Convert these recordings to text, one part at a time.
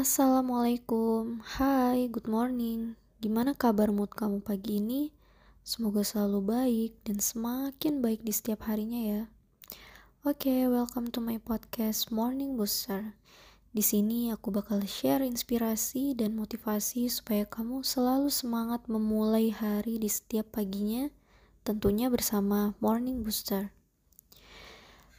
Assalamualaikum, hai, good morning. Gimana kabar mood kamu pagi ini? Semoga selalu baik dan semakin baik di setiap harinya ya. Oke, okay, welcome to my podcast Morning Booster. Di sini aku bakal share inspirasi dan motivasi supaya kamu selalu semangat memulai hari di setiap paginya, tentunya bersama Morning Booster.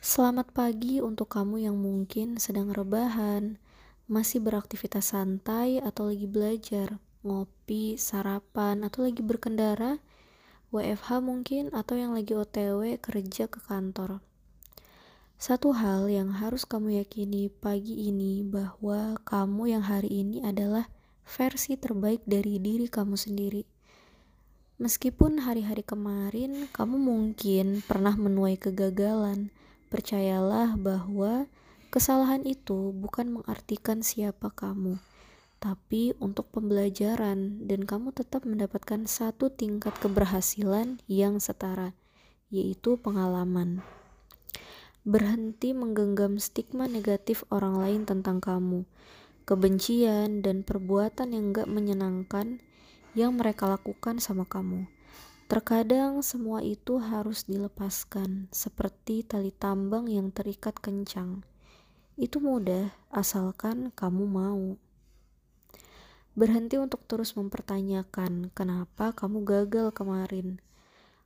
Selamat pagi untuk kamu yang mungkin sedang rebahan, masih beraktivitas santai atau lagi belajar, ngopi, sarapan, atau lagi berkendara, WFH mungkin, atau yang lagi OTW kerja ke kantor. Satu hal yang harus kamu yakini pagi ini bahwa kamu yang hari ini adalah versi terbaik dari diri kamu sendiri. Meskipun hari-hari kemarin kamu mungkin pernah menuai kegagalan, percayalah bahwa Kesalahan itu bukan mengartikan siapa kamu, tapi untuk pembelajaran dan kamu tetap mendapatkan satu tingkat keberhasilan yang setara, yaitu pengalaman. Berhenti menggenggam stigma negatif orang lain tentang kamu, kebencian dan perbuatan yang gak menyenangkan yang mereka lakukan sama kamu. Terkadang semua itu harus dilepaskan, seperti tali tambang yang terikat kencang. Itu mudah, asalkan kamu mau. Berhenti untuk terus mempertanyakan kenapa kamu gagal kemarin.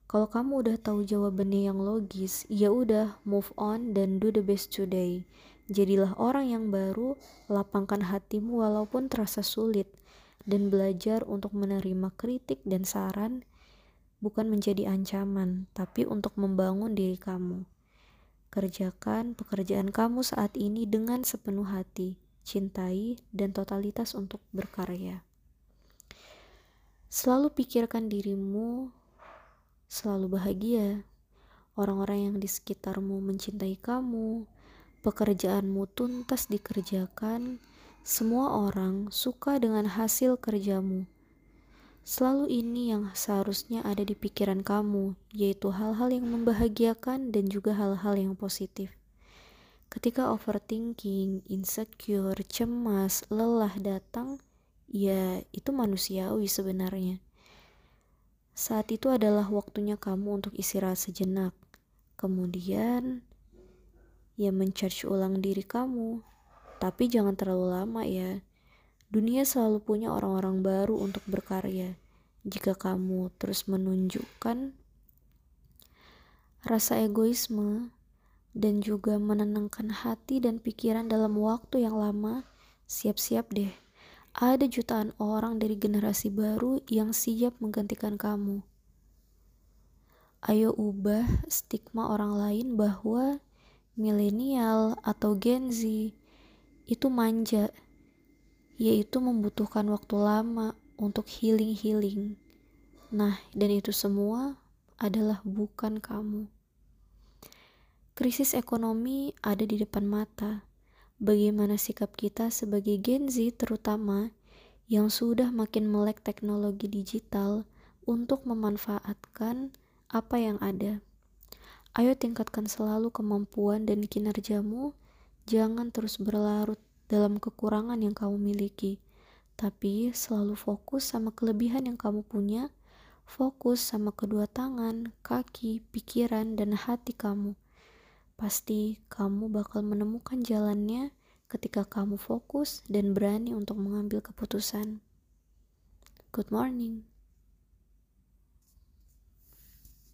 Kalau kamu udah tahu jawabannya yang logis, ya udah move on dan do the best today. Jadilah orang yang baru, lapangkan hatimu walaupun terasa sulit dan belajar untuk menerima kritik dan saran bukan menjadi ancaman, tapi untuk membangun diri kamu. Kerjakan pekerjaan kamu saat ini dengan sepenuh hati, cintai, dan totalitas untuk berkarya. Selalu pikirkan dirimu, selalu bahagia. Orang-orang yang di sekitarmu mencintai kamu, pekerjaanmu tuntas dikerjakan, semua orang suka dengan hasil kerjamu Selalu ini yang seharusnya ada di pikiran kamu, yaitu hal-hal yang membahagiakan dan juga hal-hal yang positif. Ketika overthinking, insecure, cemas, lelah datang, ya itu manusiawi sebenarnya. Saat itu adalah waktunya kamu untuk istirahat sejenak. Kemudian, ya mencharge ulang diri kamu. Tapi jangan terlalu lama ya Dunia selalu punya orang-orang baru untuk berkarya. Jika kamu terus menunjukkan rasa egoisme dan juga menenangkan hati dan pikiran dalam waktu yang lama, siap-siap deh. Ada jutaan orang dari generasi baru yang siap menggantikan kamu. Ayo ubah stigma orang lain bahwa milenial atau Gen Z itu manja yaitu membutuhkan waktu lama untuk healing-healing. Nah, dan itu semua adalah bukan kamu. Krisis ekonomi ada di depan mata. Bagaimana sikap kita sebagai Gen Z terutama yang sudah makin melek teknologi digital untuk memanfaatkan apa yang ada. Ayo tingkatkan selalu kemampuan dan kinerjamu, jangan terus berlarut dalam kekurangan yang kamu miliki, tapi selalu fokus sama kelebihan yang kamu punya, fokus sama kedua tangan, kaki, pikiran, dan hati kamu. Pasti kamu bakal menemukan jalannya ketika kamu fokus dan berani untuk mengambil keputusan. Good morning.